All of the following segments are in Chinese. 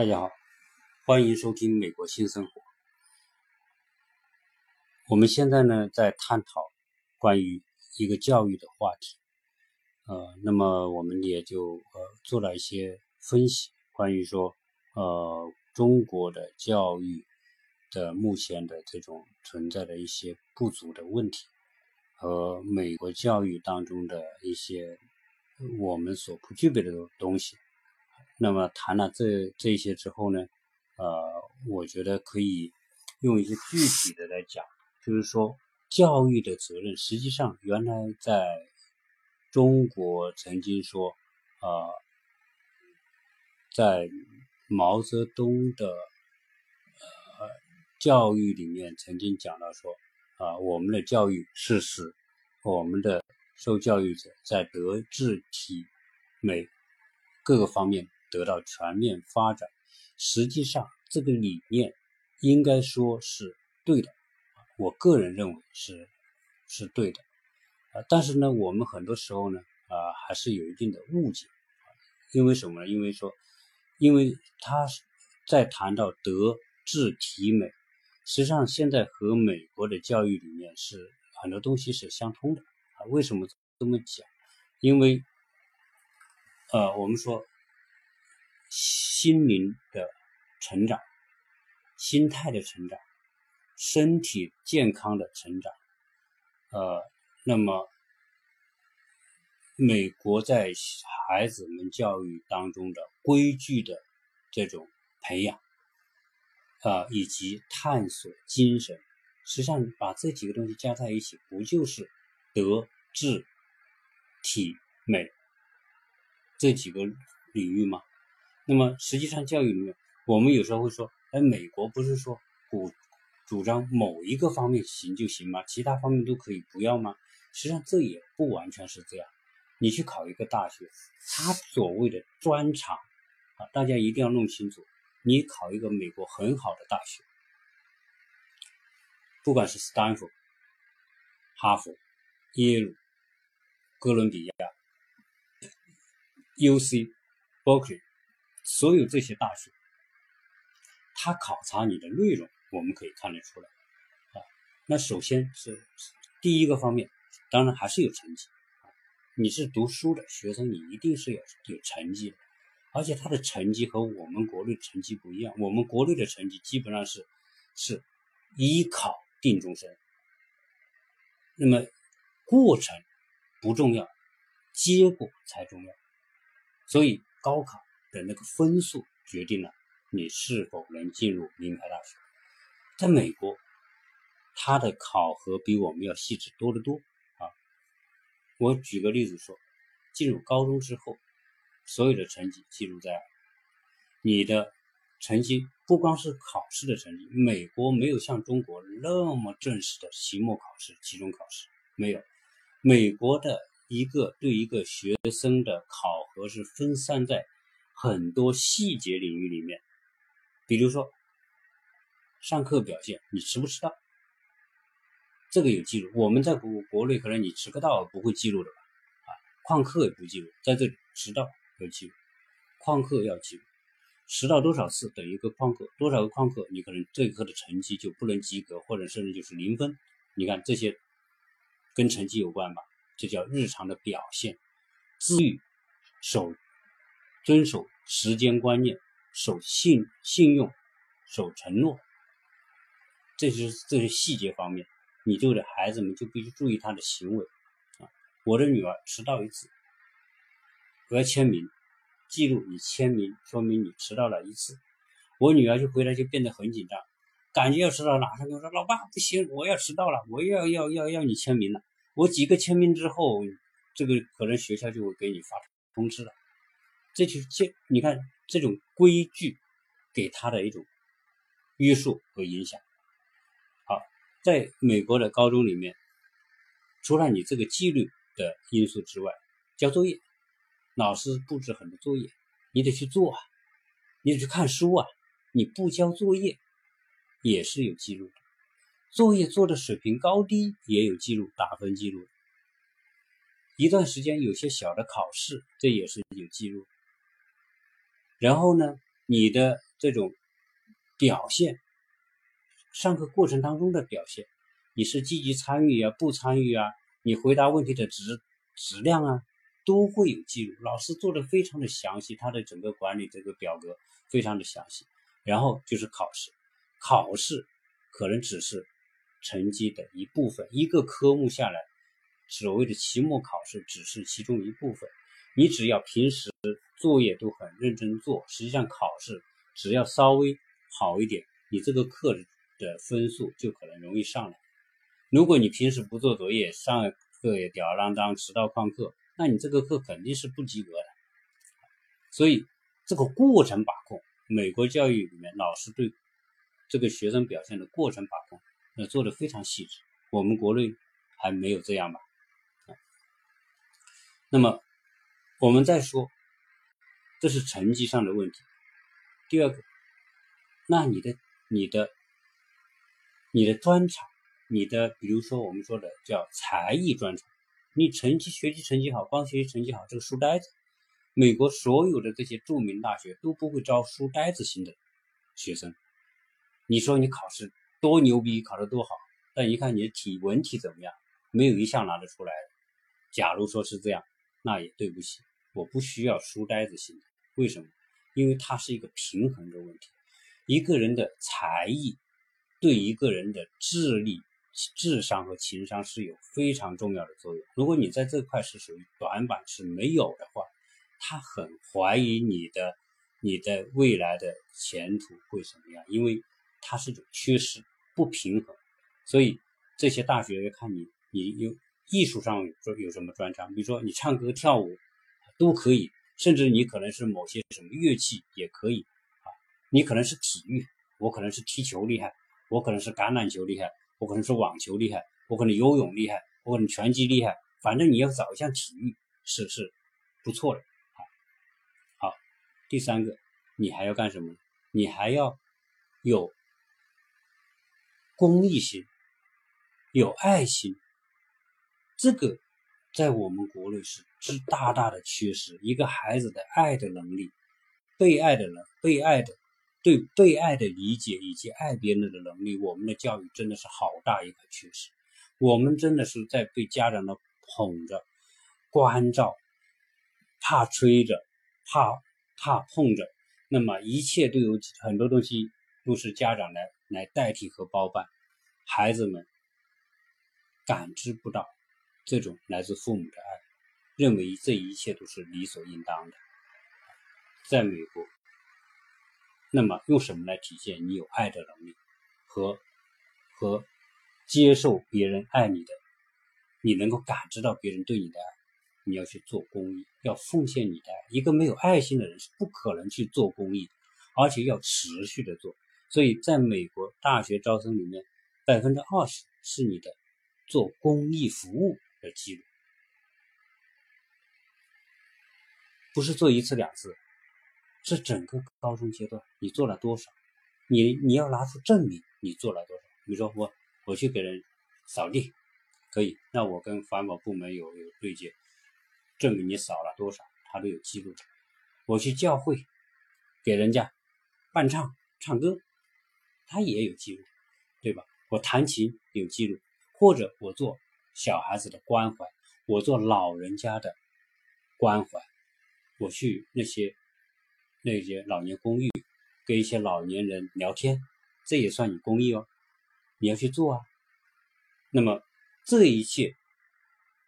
大家好，欢迎收听《美国新生活》。我们现在呢在探讨关于一个教育的话题，呃，那么我们也就呃做了一些分析，关于说呃中国的教育的目前的这种存在的一些不足的问题，和美国教育当中的一些我们所不具备的东西。那么谈了这这些之后呢，呃，我觉得可以用一些具体的来讲，就是说教育的责任，实际上原来在中国曾经说，呃，在毛泽东的呃教育里面曾经讲到说，啊，我们的教育是使我们的受教育者在德智体美各个方面。得到全面发展，实际上这个理念应该说是对的，我个人认为是是对的，啊，但是呢，我们很多时候呢，啊，还是有一定的误解，因为什么呢？因为说，因为他在谈到德智体美，实际上现在和美国的教育理念是很多东西是相通的，啊，为什么这么讲？因为，呃，我们说。心灵的成长，心态的成长，身体健康的成长，呃，那么美国在孩子们教育当中的规矩的这种培养，啊，以及探索精神，实际上把这几个东西加在一起，不就是德智体美这几个领域吗？那么实际上，教育里面，我们有时候会说，哎，美国不是说主主张某一个方面行就行吗？其他方面都可以不要吗？实际上这也不完全是这样。你去考一个大学，他所谓的专长啊，大家一定要弄清楚。你考一个美国很好的大学，不管是斯坦福、哈佛、耶鲁、哥伦比亚、U.C.、Berkeley。所有这些大学，他考察你的内容，我们可以看得出来啊。那首先是第一个方面，当然还是有成绩。你是读书的学生，你一定是有有成绩的，而且他的成绩和我们国内成绩不一样。我们国内的成绩基本上是是依考定终身，那么过程不重要，结果才重要。所以高考。的那个分数决定了你是否能进入名牌大学。在美国，它的考核比我们要细致多得多啊！我举个例子说，进入高中之后，所有的成绩记录在你的成绩，不光是考试的成绩。美国没有像中国那么正式的期末考试、期中考试，没有。美国的一个对一个学生的考核是分散在。很多细节领域里面，比如说上课表现，你迟不迟到，这个有记录。我们在国国内可能你迟个到不会记录的吧？啊，旷课也不记录，在这迟到要记录，旷课要记录，迟到多少次等于一个旷课，多少个旷课，你可能这一科的成绩就不能及格，或者甚至就是零分。你看这些跟成绩有关吧？这叫日常的表现，自律守。遵守时间观念，守信信用，守承诺，这是这些细节方面，你这个孩子们就必须注意他的行为啊。我的女儿迟到一次，我要签名记录，你签名说明你迟到了一次。我女儿就回来就变得很紧张，感觉要迟到，马上跟我说：“老爸，不行，我要迟到了，我要要要要你签名了。”我几个签名之后，这个可能学校就会给你发通知了。这就是这，你看这种规矩给他的一种约束和影响。好，在美国的高中里面，除了你这个纪律的因素之外，交作业，老师布置很多作业，你得去做啊，你得去看书啊，你不交作业也是有记录的，作业做的水平高低也有记录，打分记录。一段时间有些小的考试，这也是有记录。然后呢，你的这种表现，上课过程当中的表现，你是积极参与啊，不参与啊，你回答问题的质质量啊，都会有记录。老师做的非常的详细，他的整个管理这个表格非常的详细。然后就是考试，考试可能只是成绩的一部分，一个科目下来，所谓的期末考试只是其中一部分。你只要平时作业都很认真做，实际上考试只要稍微好一点，你这个课的分数就可能容易上来。如果你平时不做作业，上课也吊儿郎当，迟到旷课，那你这个课肯定是不及格的。所以这个过程把控。美国教育里面，老师对这个学生表现的过程把控，那做的非常细致。我们国内还没有这样吧？那么我们再说，这是成绩上的问题。第二个，那你的、你的、你的专长，你的，比如说我们说的叫才艺专长，你成绩学习成绩好，光学习成绩好，这个书呆子。美国所有的这些著名大学都不会招书呆子型的学生。你说你考试多牛逼，考得多好，但一看你的体文体怎么样，没有一项拿得出来的。假如说是这样，那也对不起，我不需要书呆子型的。为什么？因为它是一个平衡的问题。一个人的才艺对一个人的智力、智商和情商是有非常重要的作用。如果你在这块是属于短板，是没有的话。他很怀疑你的你的未来的前途会什么样，因为它是一种缺失不平衡，所以这些大学要看你你有艺术上有有什么专长，比如说你唱歌跳舞都可以，甚至你可能是某些什么乐器也可以啊，你可能是体育，我可能是踢球厉害，我可能是橄榄球厉害，我可能是网球厉害，我可能游泳厉害，我可能拳击厉害，反正你要找一项体育是是不错的啊。好。第三个，你还要干什么？你还要有公益心，有爱心。这个在我们国内是是大大的缺失。一个孩子的爱的能力，被爱的能，被爱的对被爱的理解以及爱别人的能力，我们的教育真的是好大一个缺失。我们真的是在被家长的捧着、关照，怕吹着，怕。怕碰着，那么一切都有很多东西都是家长来来代替和包办，孩子们感知不到这种来自父母的爱，认为这一切都是理所应当的。在美国，那么用什么来体现你有爱的能力和和接受别人爱你的，你能够感知到别人对你的爱？你要去做公益，要奉献你的爱。一个没有爱心的人是不可能去做公益，而且要持续的做。所以，在美国大学招生里面，百分之二十是你的做公益服务的记录，不是做一次两次，是整个高中阶段你做了多少，你你要拿出证明你做了多少。比如说我我去给人扫地，可以，那我跟环保部门有有对接。证明你扫了多少，他都有记录。我去教会给人家伴唱唱歌，他也有记录，对吧？我弹琴有记录，或者我做小孩子的关怀，我做老人家的关怀，我去那些那些老年公寓跟一些老年人聊天，这也算你公益哦。你要去做啊。那么这一切。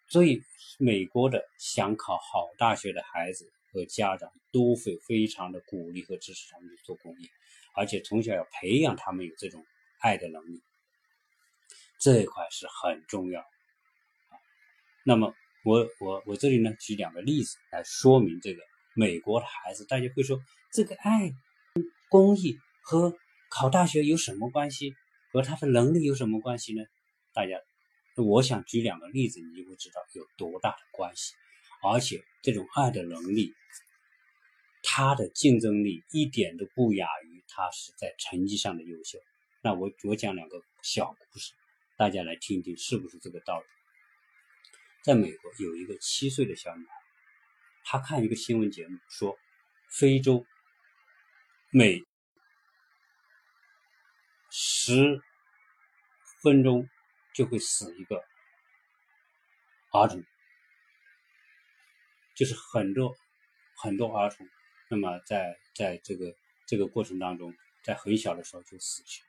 所以，美国的想考好大学的孩子和家长都会非常的鼓励和支持他们去做公益，而且从小要培养他们有这种爱的能力，这一块是很重要。那么，我我我这里呢举两个例子来说明这个美国的孩子，大家会说这个爱公益和考大学有什么关系？和他的能力有什么关系呢？大家。我想举两个例子，你就会知道有多大的关系。而且这种爱的能力，他的竞争力一点都不亚于他是在成绩上的优秀。那我我讲两个小故事，大家来听听是不是这个道理。在美国有一个七岁的小女孩，她看一个新闻节目，说非洲每十分钟就会死一个儿童，就是很多很多儿童，那么在在这个这个过程当中，在很小的时候就死去，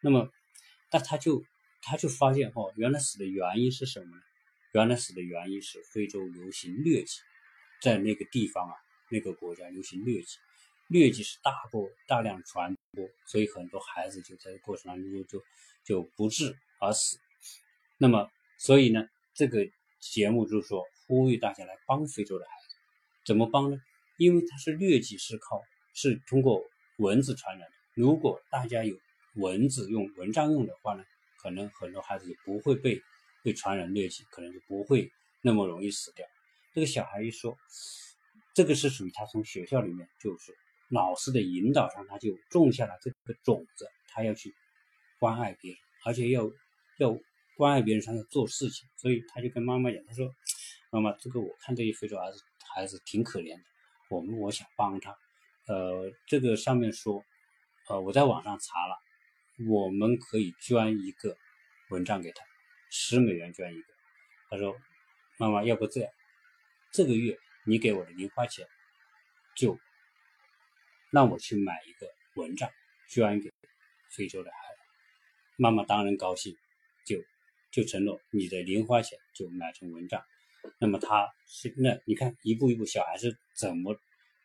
那么，但他就他就发现哦，原来死的原因是什么呢？原来死的原因是非洲流行疟疾，在那个地方啊，那个国家流行疟疾，疟疾是大过大量传播，所以很多孩子就在过程当中就就就不治而死。那么，所以呢，这个节目就是说呼吁大家来帮非洲的孩子，怎么帮呢？因为它是疟疾是靠是通过蚊子传染的。如果大家有蚊子用蚊帐用的话呢，可能很多孩子就不会被被传染疟疾，可能就不会那么容易死掉。这个小孩一说，这个是属于他从学校里面就是老师的引导上，他就种下了这个种子，他要去关爱别人，而且要要关爱别人上要做事情，所以他就跟妈妈讲，他说：“妈妈，这个我看这些非洲孩子孩子挺可怜的，我们我想帮他。呃，这个上面说。”呃，我在网上查了，我们可以捐一个蚊帐给他，十美元捐一个。他说：“妈妈，要不这样，这个月你给我的零花钱，就让我去买一个蚊帐，捐给非洲的孩子。”妈妈当然高兴，就就承诺你的零花钱就买成蚊帐。那么他是那你看一步一步，小孩子怎么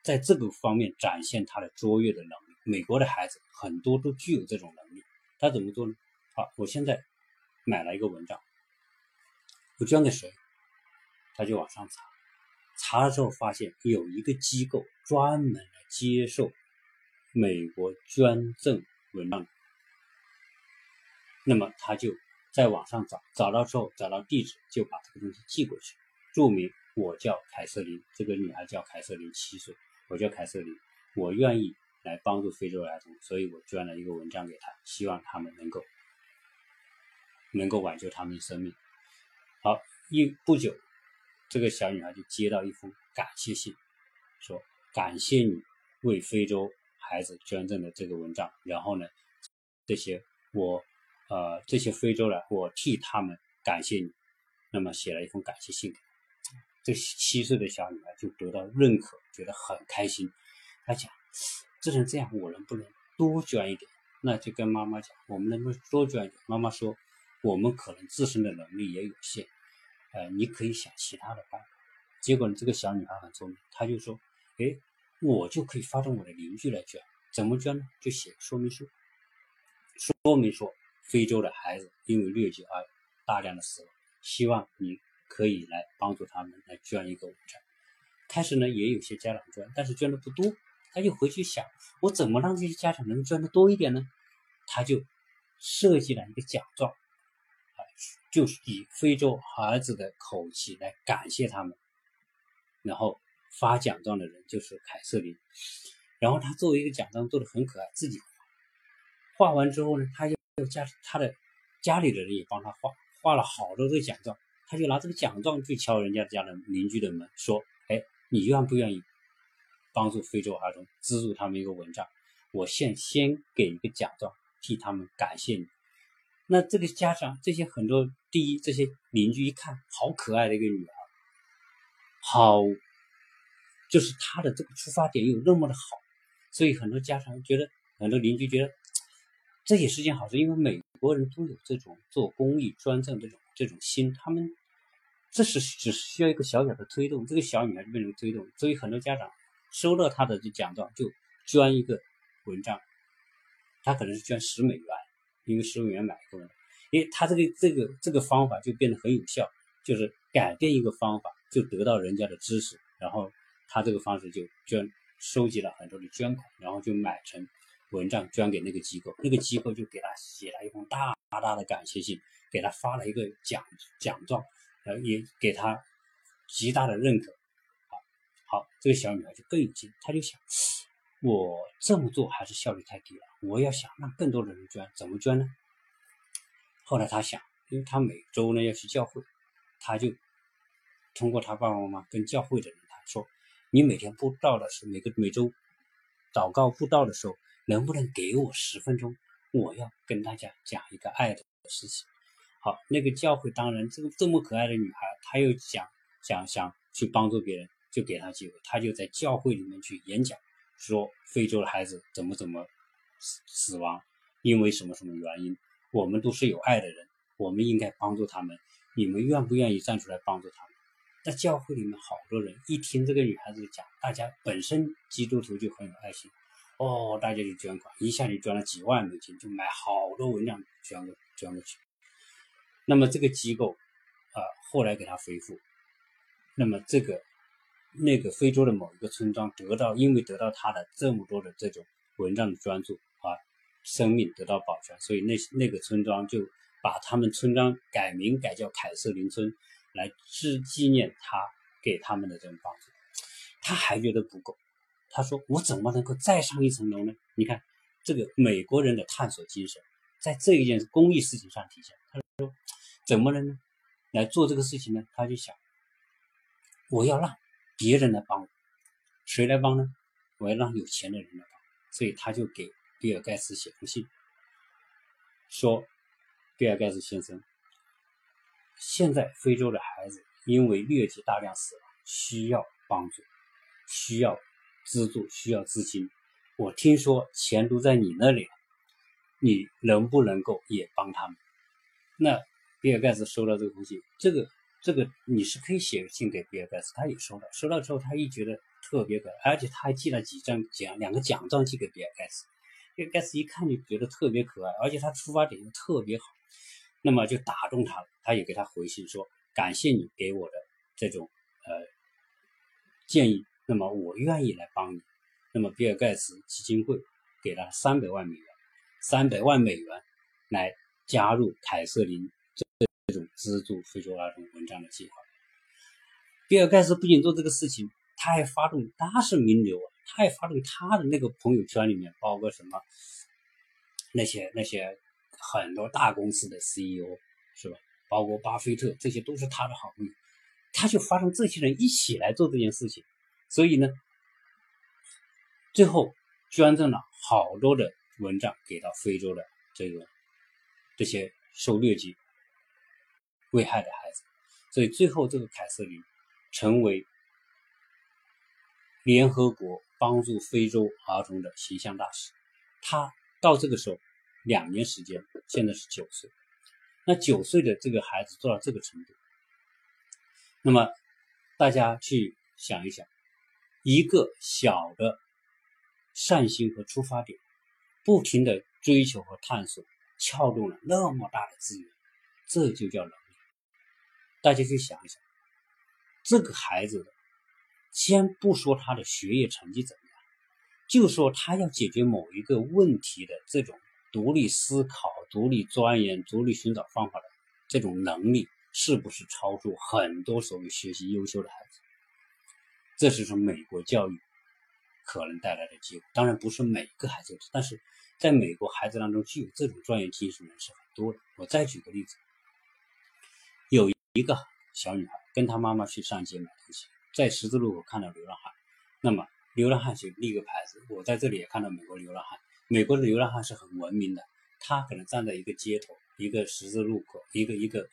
在这个方面展现他的卓越的能力？美国的孩子很多都具有这种能力，他怎么做呢？好，我现在买了一个蚊帐，我捐给谁？他就往上查，查了之后发现有一个机构专门来接受美国捐赠蚊帐，那么他就在网上找，找到之后找到地址，就把这个东西寄过去，注明我叫凯瑟琳，这个女孩叫凯瑟琳，七岁，我叫凯瑟琳，我愿意。来帮助非洲儿童，所以我捐了一个文章给他，希望他们能够能够挽救他们的生命。好，一不久，这个小女孩就接到一封感谢信，说感谢你为非洲孩子捐赠的这个文章。然后呢，这些我呃这些非洲人，我替他们感谢你。那么写了一封感谢信，这七岁的小女孩就得到认可，觉得很开心。她讲。这成这样，我能不能多捐一点？那就跟妈妈讲，我们能不能多捐一点？妈妈说，我们可能自身的能力也有限，呃，你可以想其他的办法。结果呢，这个小女孩很聪明，她就说，哎，我就可以发动我的邻居来捐，怎么捐呢？就写说明书，说明说非洲的孩子因为疟疾而大量的死亡，希望你可以来帮助他们来捐一个午餐。开始呢，也有些家长捐，但是捐的不多。他就回去想，我怎么让这些家长能捐的多一点呢？他就设计了一个奖状，就是以非洲孩子的口气来感谢他们，然后发奖状的人就是凯瑟琳。然后他作为一个奖状做的很可爱，自己画，画完之后呢，他又加他的家里的人也帮他画，画了好多个奖状，他就拿这个奖状去敲人家家的邻居的门，说：“哎，你愿不愿意？”帮助非洲儿童资助他们一个蚊帐，我先先给一个奖状，替他们感谢你。那这个家长，这些很多第一，这些邻居一看，好可爱的一个女孩，好，就是她的这个出发点又那么的好，所以很多家长觉得，很多邻居觉得这也是件好事，因为美国人都有这种做公益捐赠这种这种心，他们这是只需要一个小小的推动，这个小女孩就变成推动，所以很多家长。收到她的这奖状就捐一个蚊帐，他可能是捐十美元，因为十美元买一个因为他这个这个这个方法就变得很有效，就是改变一个方法就得到人家的支持，然后他这个方式就捐收集了很多的捐款，然后就买成蚊帐捐给那个机构，那个机构就给他写了一封大大的感谢信，给他发了一个奖奖状，呃也给他极大的认可。好，这个小女孩就更有劲，她就想，我这么做还是效率太低了，我要想让更多的人捐，怎么捐呢？后来他想，因为他每周呢要去教会，他就通过他爸爸妈妈跟教会的人他说，你每天布道的时候，每个每周祷告布道的时候，能不能给我十分钟，我要跟大家讲一个爱的事情。好，那个教会当然这个这么可爱的女孩，她又想想想去帮助别人，就给她机会，她就在教会里面去演讲，说非洲的孩子怎么怎么死死亡，因为什么什么原因，我们都是有爱的人，我们应该帮助他们，你们愿不愿意站出来帮助他们？在教会里面，好多人一听这个女孩子讲，大家本身基督徒就很有爱心，哦，大家就捐款，一下就捐了几万美金，就买好多文章捐过捐过去。那么这个机构啊，后来给他回复，那么这个那个非洲的某一个村庄得到，因为得到他的这么多的这种文章的专注，生命得到保全，所以那那个村庄就把他们村庄改名改叫凯瑟琳村。来致纪念他给他们的这种帮助，他还觉得不够。他说：“我怎么能够再上一层楼呢？”你看，这个美国人的探索精神，在这一件公益事情上体现。他说：“怎么能呢？来做这个事情呢？”他就想：“我要让别人来帮我，谁来帮呢？我要让有钱的人来帮。”所以他就给比尔盖茨写封信，说：“比尔盖茨先生。”现在非洲的孩子因为疟疾大量死亡，需要帮助，需要资助，需要资金。我听说钱都在你那里了，你能不能够也帮他们？那比尔盖茨收到这个封信，这个这个你是可以写信给比尔盖茨，他也收到。收到之后，他一觉得特别可爱，而且他还寄了几张奖，两个奖状寄给比尔盖茨。比尔盖茨一看就觉得特别可爱，而且他出发点又特别好。那么就打动他了，他也给他回信说：“感谢你给我的这种呃建议，那么我愿意来帮你。”那么比尔盖茨基金会给了三百万美元，三百万美元来加入凯瑟琳这种资助非洲儿童文章的计划。比尔盖茨不仅做这个事情，他还发动，他是名流啊，他也发动他的那个朋友圈里面，包括什么那些那些。很多大公司的 CEO 是吧？包括巴菲特，这些都是他的好朋友。他就发动这些人一起来做这件事情，所以呢，最后捐赠了好多的蚊帐给到非洲的这个这些受疟疾危害的孩子。所以最后这个凯瑟琳成为联合国帮助非洲儿童的形象大使。他到这个时候。两年时间，现在是九岁。那九岁的这个孩子做到这个程度，那么大家去想一想，一个小的善心和出发点，不停的追求和探索，撬动了那么大的资源，这就叫能力。大家去想一想，这个孩子的，先不说他的学业成绩怎么样，就说他要解决某一个问题的这种。独立思考、独立钻研、独立寻找方法的这种能力，是不是超出很多所谓学习优秀的孩子？这是从美国教育可能带来的机会。当然不是每个孩子，但是在美国孩子当中具有这种专业精神的人是很多的。我再举个例子，有一个小女孩跟她妈妈去上街买东西，在十字路口看到流浪汉，那么流浪汉就立个牌子，我在这里也看到美国流浪汉。美国的流浪汉是很文明的，他可能站在一个街头、一个十字路口、一个一个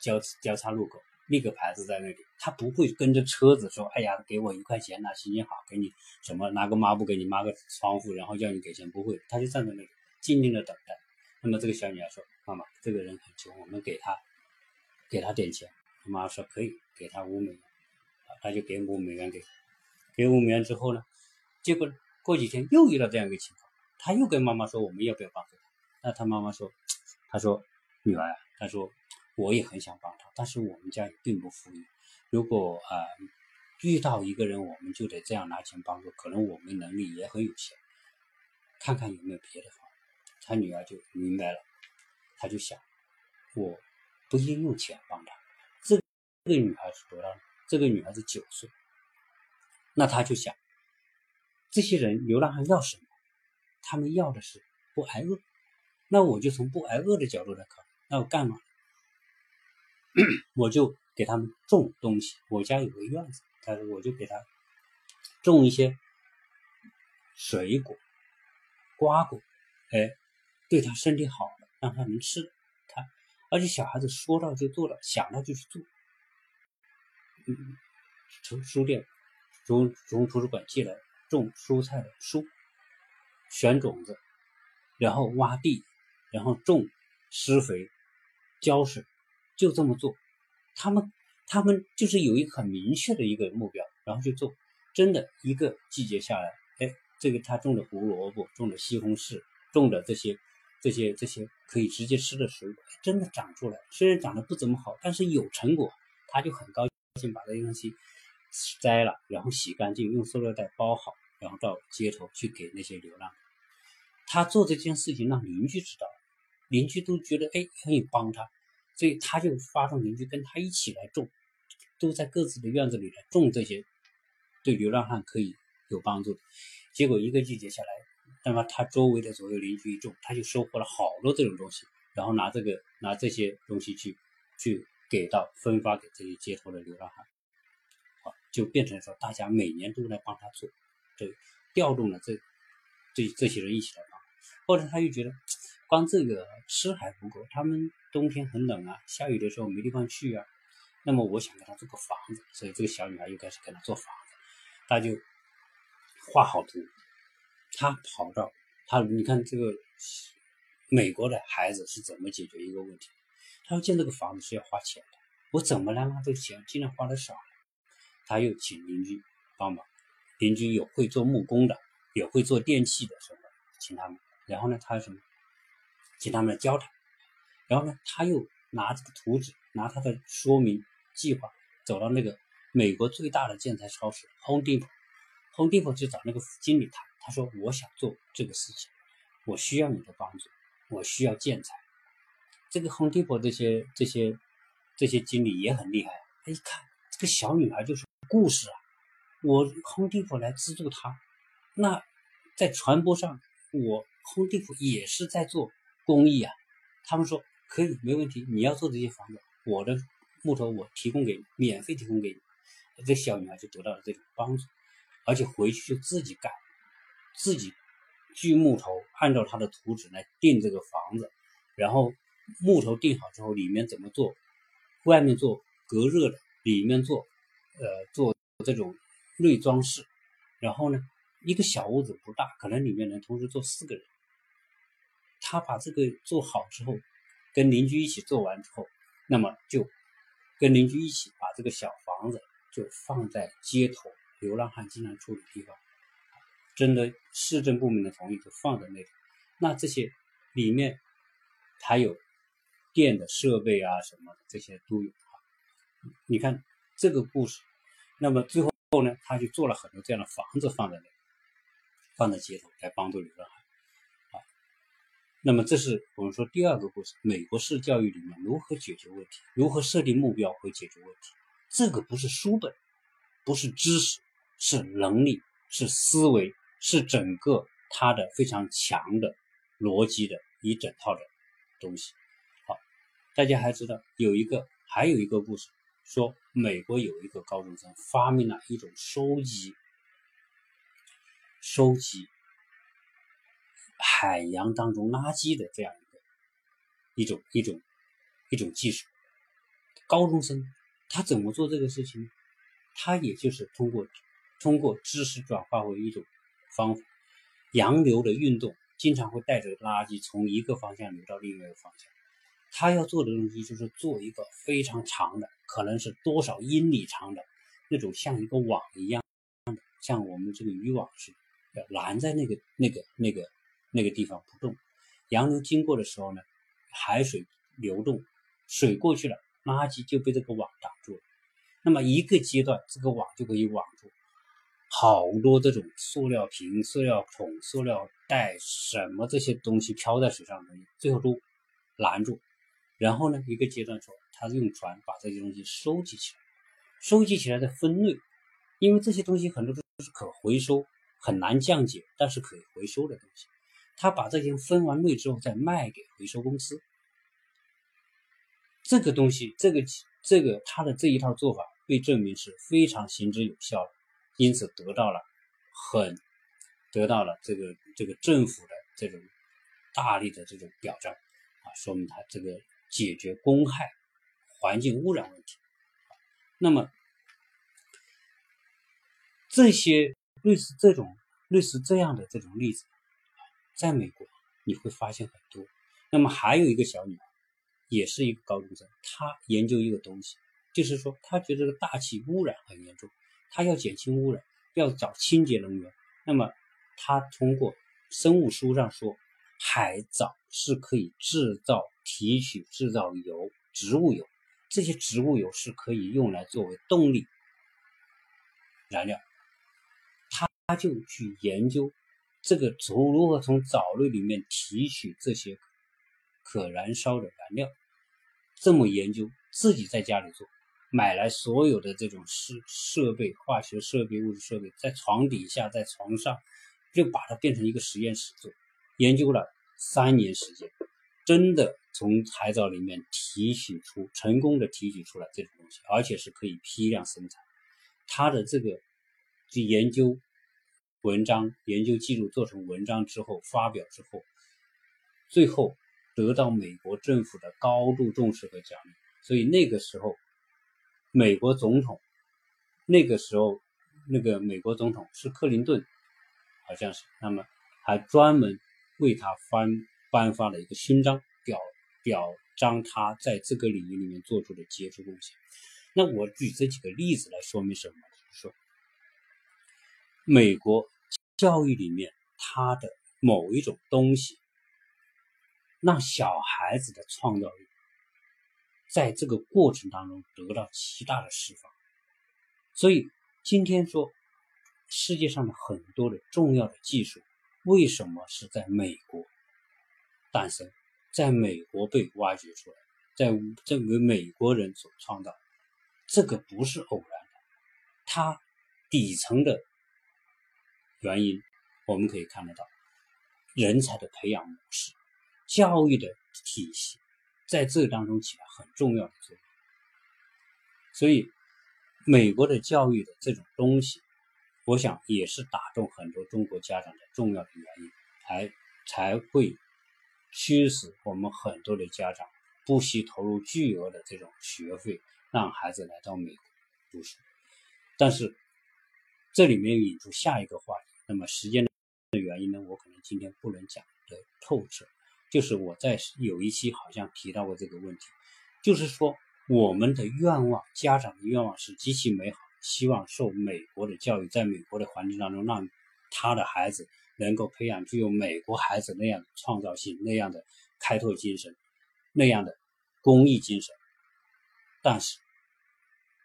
交交叉路口，立个牌子在那里，他不会跟着车子说：“哎呀，给我一块钱呐，心情好，给你什么拿个抹布给你抹个窗户，然后叫你给钱。”不会，他就站在那里静静的等待。那么这个小女孩说：“妈妈，这个人很穷，我们给他给他点钱。”妈妈说：“可以，给他五美元。”他就给五美元给，给五美元之后呢，结果过几天又遇到这样一个情况。他又跟妈妈说：“我们要不要帮助他？”那他妈妈说：“他说女儿，他说我也很想帮他，但是我们家也并不富裕。如果啊遇到一个人，我们就得这样拿钱帮助，可能我们能力也很有限，看看有没有别的方法。”他女儿就明白了，他就想：“我不应用钱帮他。”这这个女孩是多大？这个女孩子九岁。那他就想：这些人流浪汉要什么？他们要的是不挨饿，那我就从不挨饿的角度来考虑，那我干嘛？我就给他们种东西。我家有个院子，他说我就给他种一些水果、瓜果，哎，对他身体好的，让他能吃，他而且小孩子说到就做到，想到就去做。嗯，从书店，从从图书馆借来种蔬菜的书，选种子，然后挖地，然后种，施肥，浇水，就这么做。他们他们就是有一个很明确的一个目标，然后去做。真的一个季节下来，哎，这个他种的胡萝卜，种的西红柿，种的这些这些这些可以直接吃的水果，真的长出来。虽然长得不怎么好，但是有成果，他就很高兴，先把这些东西摘了，然后洗干净，用塑料袋包好，然后到街头去给那些流浪。他做这件事情让邻居知道，邻居都觉得哎可以帮他，所以他就发动邻居跟他一起来种，都在各自的院子里来种这些。对流浪汉可以有帮助，结果一个季节下来，那么他周围的左右邻居一种，他就收获了好多这种东西，然后拿这个拿这些东西去去给到分发给这些街头的流浪汉，好，就变成说大家每年都来帮他做，这，调动了这这这些人一起来帮，后来他又觉得光这个吃还不够，他们冬天很冷啊，下雨的时候没地方去啊，那么我想给他做个房子，所以这个小女孩又开始给他做房子。他就画好图，他跑到他，你看这个美国的孩子是怎么解决一个问题？他要建这个房子是要花钱的，我怎么能让这个钱尽量花的少？他又请邻居帮忙，邻居有会做木工的，也会做电器的什么，请他们。然后呢，他什么？请他们来教他。然后呢，他又拿这个图纸，拿他的说明计划，走到那个。美国最大的建材超市 Home Depot，Home Depot 就找那个经理谈，他说我想做这个事情，我需要你的帮助，我需要建材。这个 Home Depot 这些这些这些经理也很厉害，他一看这个小女孩就是故事啊，我 Home Depot 来资助她，那在传播上我 Home Depot 也是在做公益啊。他们说可以没问题，你要做这些房子，我的木头我提供给你，免费提供给你。这小女孩就得到了这种帮助，而且回去就自己干，自己锯木头，按照她的图纸来定这个房子，然后木头定好之后，里面怎么做？外面做隔热的，里面做呃做这种内装饰，然后呢，一个小屋子不大，可能里面能同时坐四个人。他把这个做好之后，跟邻居一起做完之后，那么就跟邻居一起把这个小房子。就放在街头流浪汉经常住的地方，征得市政部门的同意，就放在那里。那这些里面还有电的设备啊什么的，这些都有啊。你看这个故事，那么最后呢，他就做了很多这样的房子放在那，放在街头来帮助流浪汉啊。那么这是我们说第二个故事：美国式教育里面如何解决问题，如何设定目标和解决问题。这个不是书本，不是知识，是能力，是思维，是整个他的非常强的逻辑的一整套的东西。大家还知道有一个还有一个故事，说美国有一个高中生发明了一种收集收集海洋当中垃圾的这样一个一种一种一种技术，高中生。他怎么做这个事情？他也就是通过通过知识转化为一种方法。洋流的运动经常会带着垃圾从一个方向流到另外一个方向。他要做的东西就是做一个非常长的，可能是多少英里长的那种像一个网一样，像我们这个渔网似的，拦在那个那个那个那个地方不动。洋流经过的时候呢，海水流动，水过去了。垃圾就被这个网挡住了，那么一个阶段，这个网就可以网住好多这种塑料瓶、塑料桶、塑料袋什么这些东西漂在水上的东西，最后都拦住。然后呢，一个阶段说，他用船把这些东西收集起来，收集起来再分类，因为这些东西很多都是可回收，很难降解，但是可以回收的东西。他把这些分完类之后，再卖给回收公司。这个东西，这个这个他的这一套做法被证明是非常行之有效的，因此得到了很得到了这个这个政府的这种大力的这种表彰啊，说明他这个解决公害、环境污染问题。那么这些类似这种类似这样的这种例子，在美国你会发现很多。那么还有一个小女孩，也是一个高中生，她研究一个东西，就是说她觉得这个大气污染很严重，她要减轻污染，要找清洁能源。那么她通过生物书上说，海藻是可以制造提取制造油，植物油，这些植物油是可以用来作为动力燃料。他就去研究这个从如何从藻类里面提取这些。可燃烧的燃料，这么研究，自己在家里做，买来所有的这种设设备、化学设备、物质设备，在床底下，在床上，就把它变成一个实验室做，研究了三年时间，真的从海藻里面提取出，成功的提取出来这种东西，而且是可以批量生产。他的这个就研究文章、研究记录做成文章之后发表之后，最后。得到美国政府的高度重视和奖励，所以那个时候，美国总统，那个时候那个美国总统是克林顿，好像是，那么还专门为他颁颁发了一个勋章，表表彰他在这个领域里面做出的杰出贡献。那我举这几个例子来说明什么？就是说，美国教育里面它的某一种东西。让小孩子的创造力在这个过程当中得到极大的释放。所以今天说世界上的很多的重要的技术，为什么是在美国诞生，在美国被挖掘出来，在这个美国人所创造？这个不是偶然的，它底层的原因我们可以看得到，人才的培养模式。教育的体系在这当中起了很重要的作用，所以美国的教育的这种东西，我想也是打动很多中国家长的重要的原因，才才会驱使我们很多的家长不惜投入巨额的这种学费，让孩子来到美国读书。但是这里面引出下一个话题，那么时间的原因呢，我可能今天不能讲的透彻。就是我在有一期好像提到过这个问题，就是说我们的愿望，家长的愿望是极其美好，希望受美国的教育，在美国的环境当中，让他的孩子能够培养具有美国孩子那样的创造性、那样的开拓精神、那样的公益精神。但是，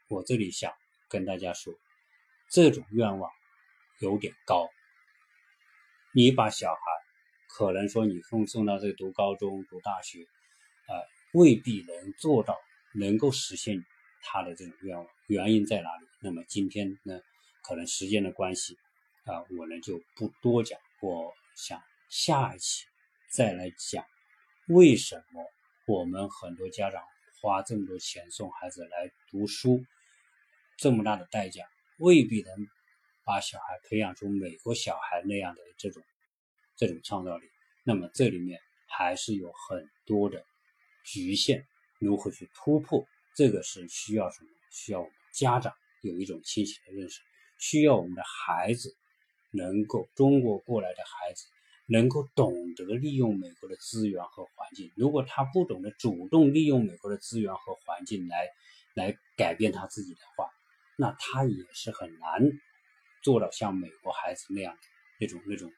我这里想跟大家说，这种愿望有点高，你把小孩。可能说你送送到这读高中、读大学，啊，未必能做到，能够实现他的这种愿望。原因在哪里？那么今天呢，可能时间的关系，啊，我呢就不多讲。我想下一期再来讲，为什么我们很多家长花这么多钱送孩子来读书，这么大的代价，未必能把小孩培养出美国小孩那样的这种。这种创造力，那么这里面还是有很多的局限，如何去突破？这个是需要什么？需要我们家长有一种清醒的认识，需要我们的孩子能够中国过来的孩子能够懂得利用美国的资源和环境。如果他不懂得主动利用美国的资源和环境来来改变他自己的话，那他也是很难做到像美国孩子那样那种那种。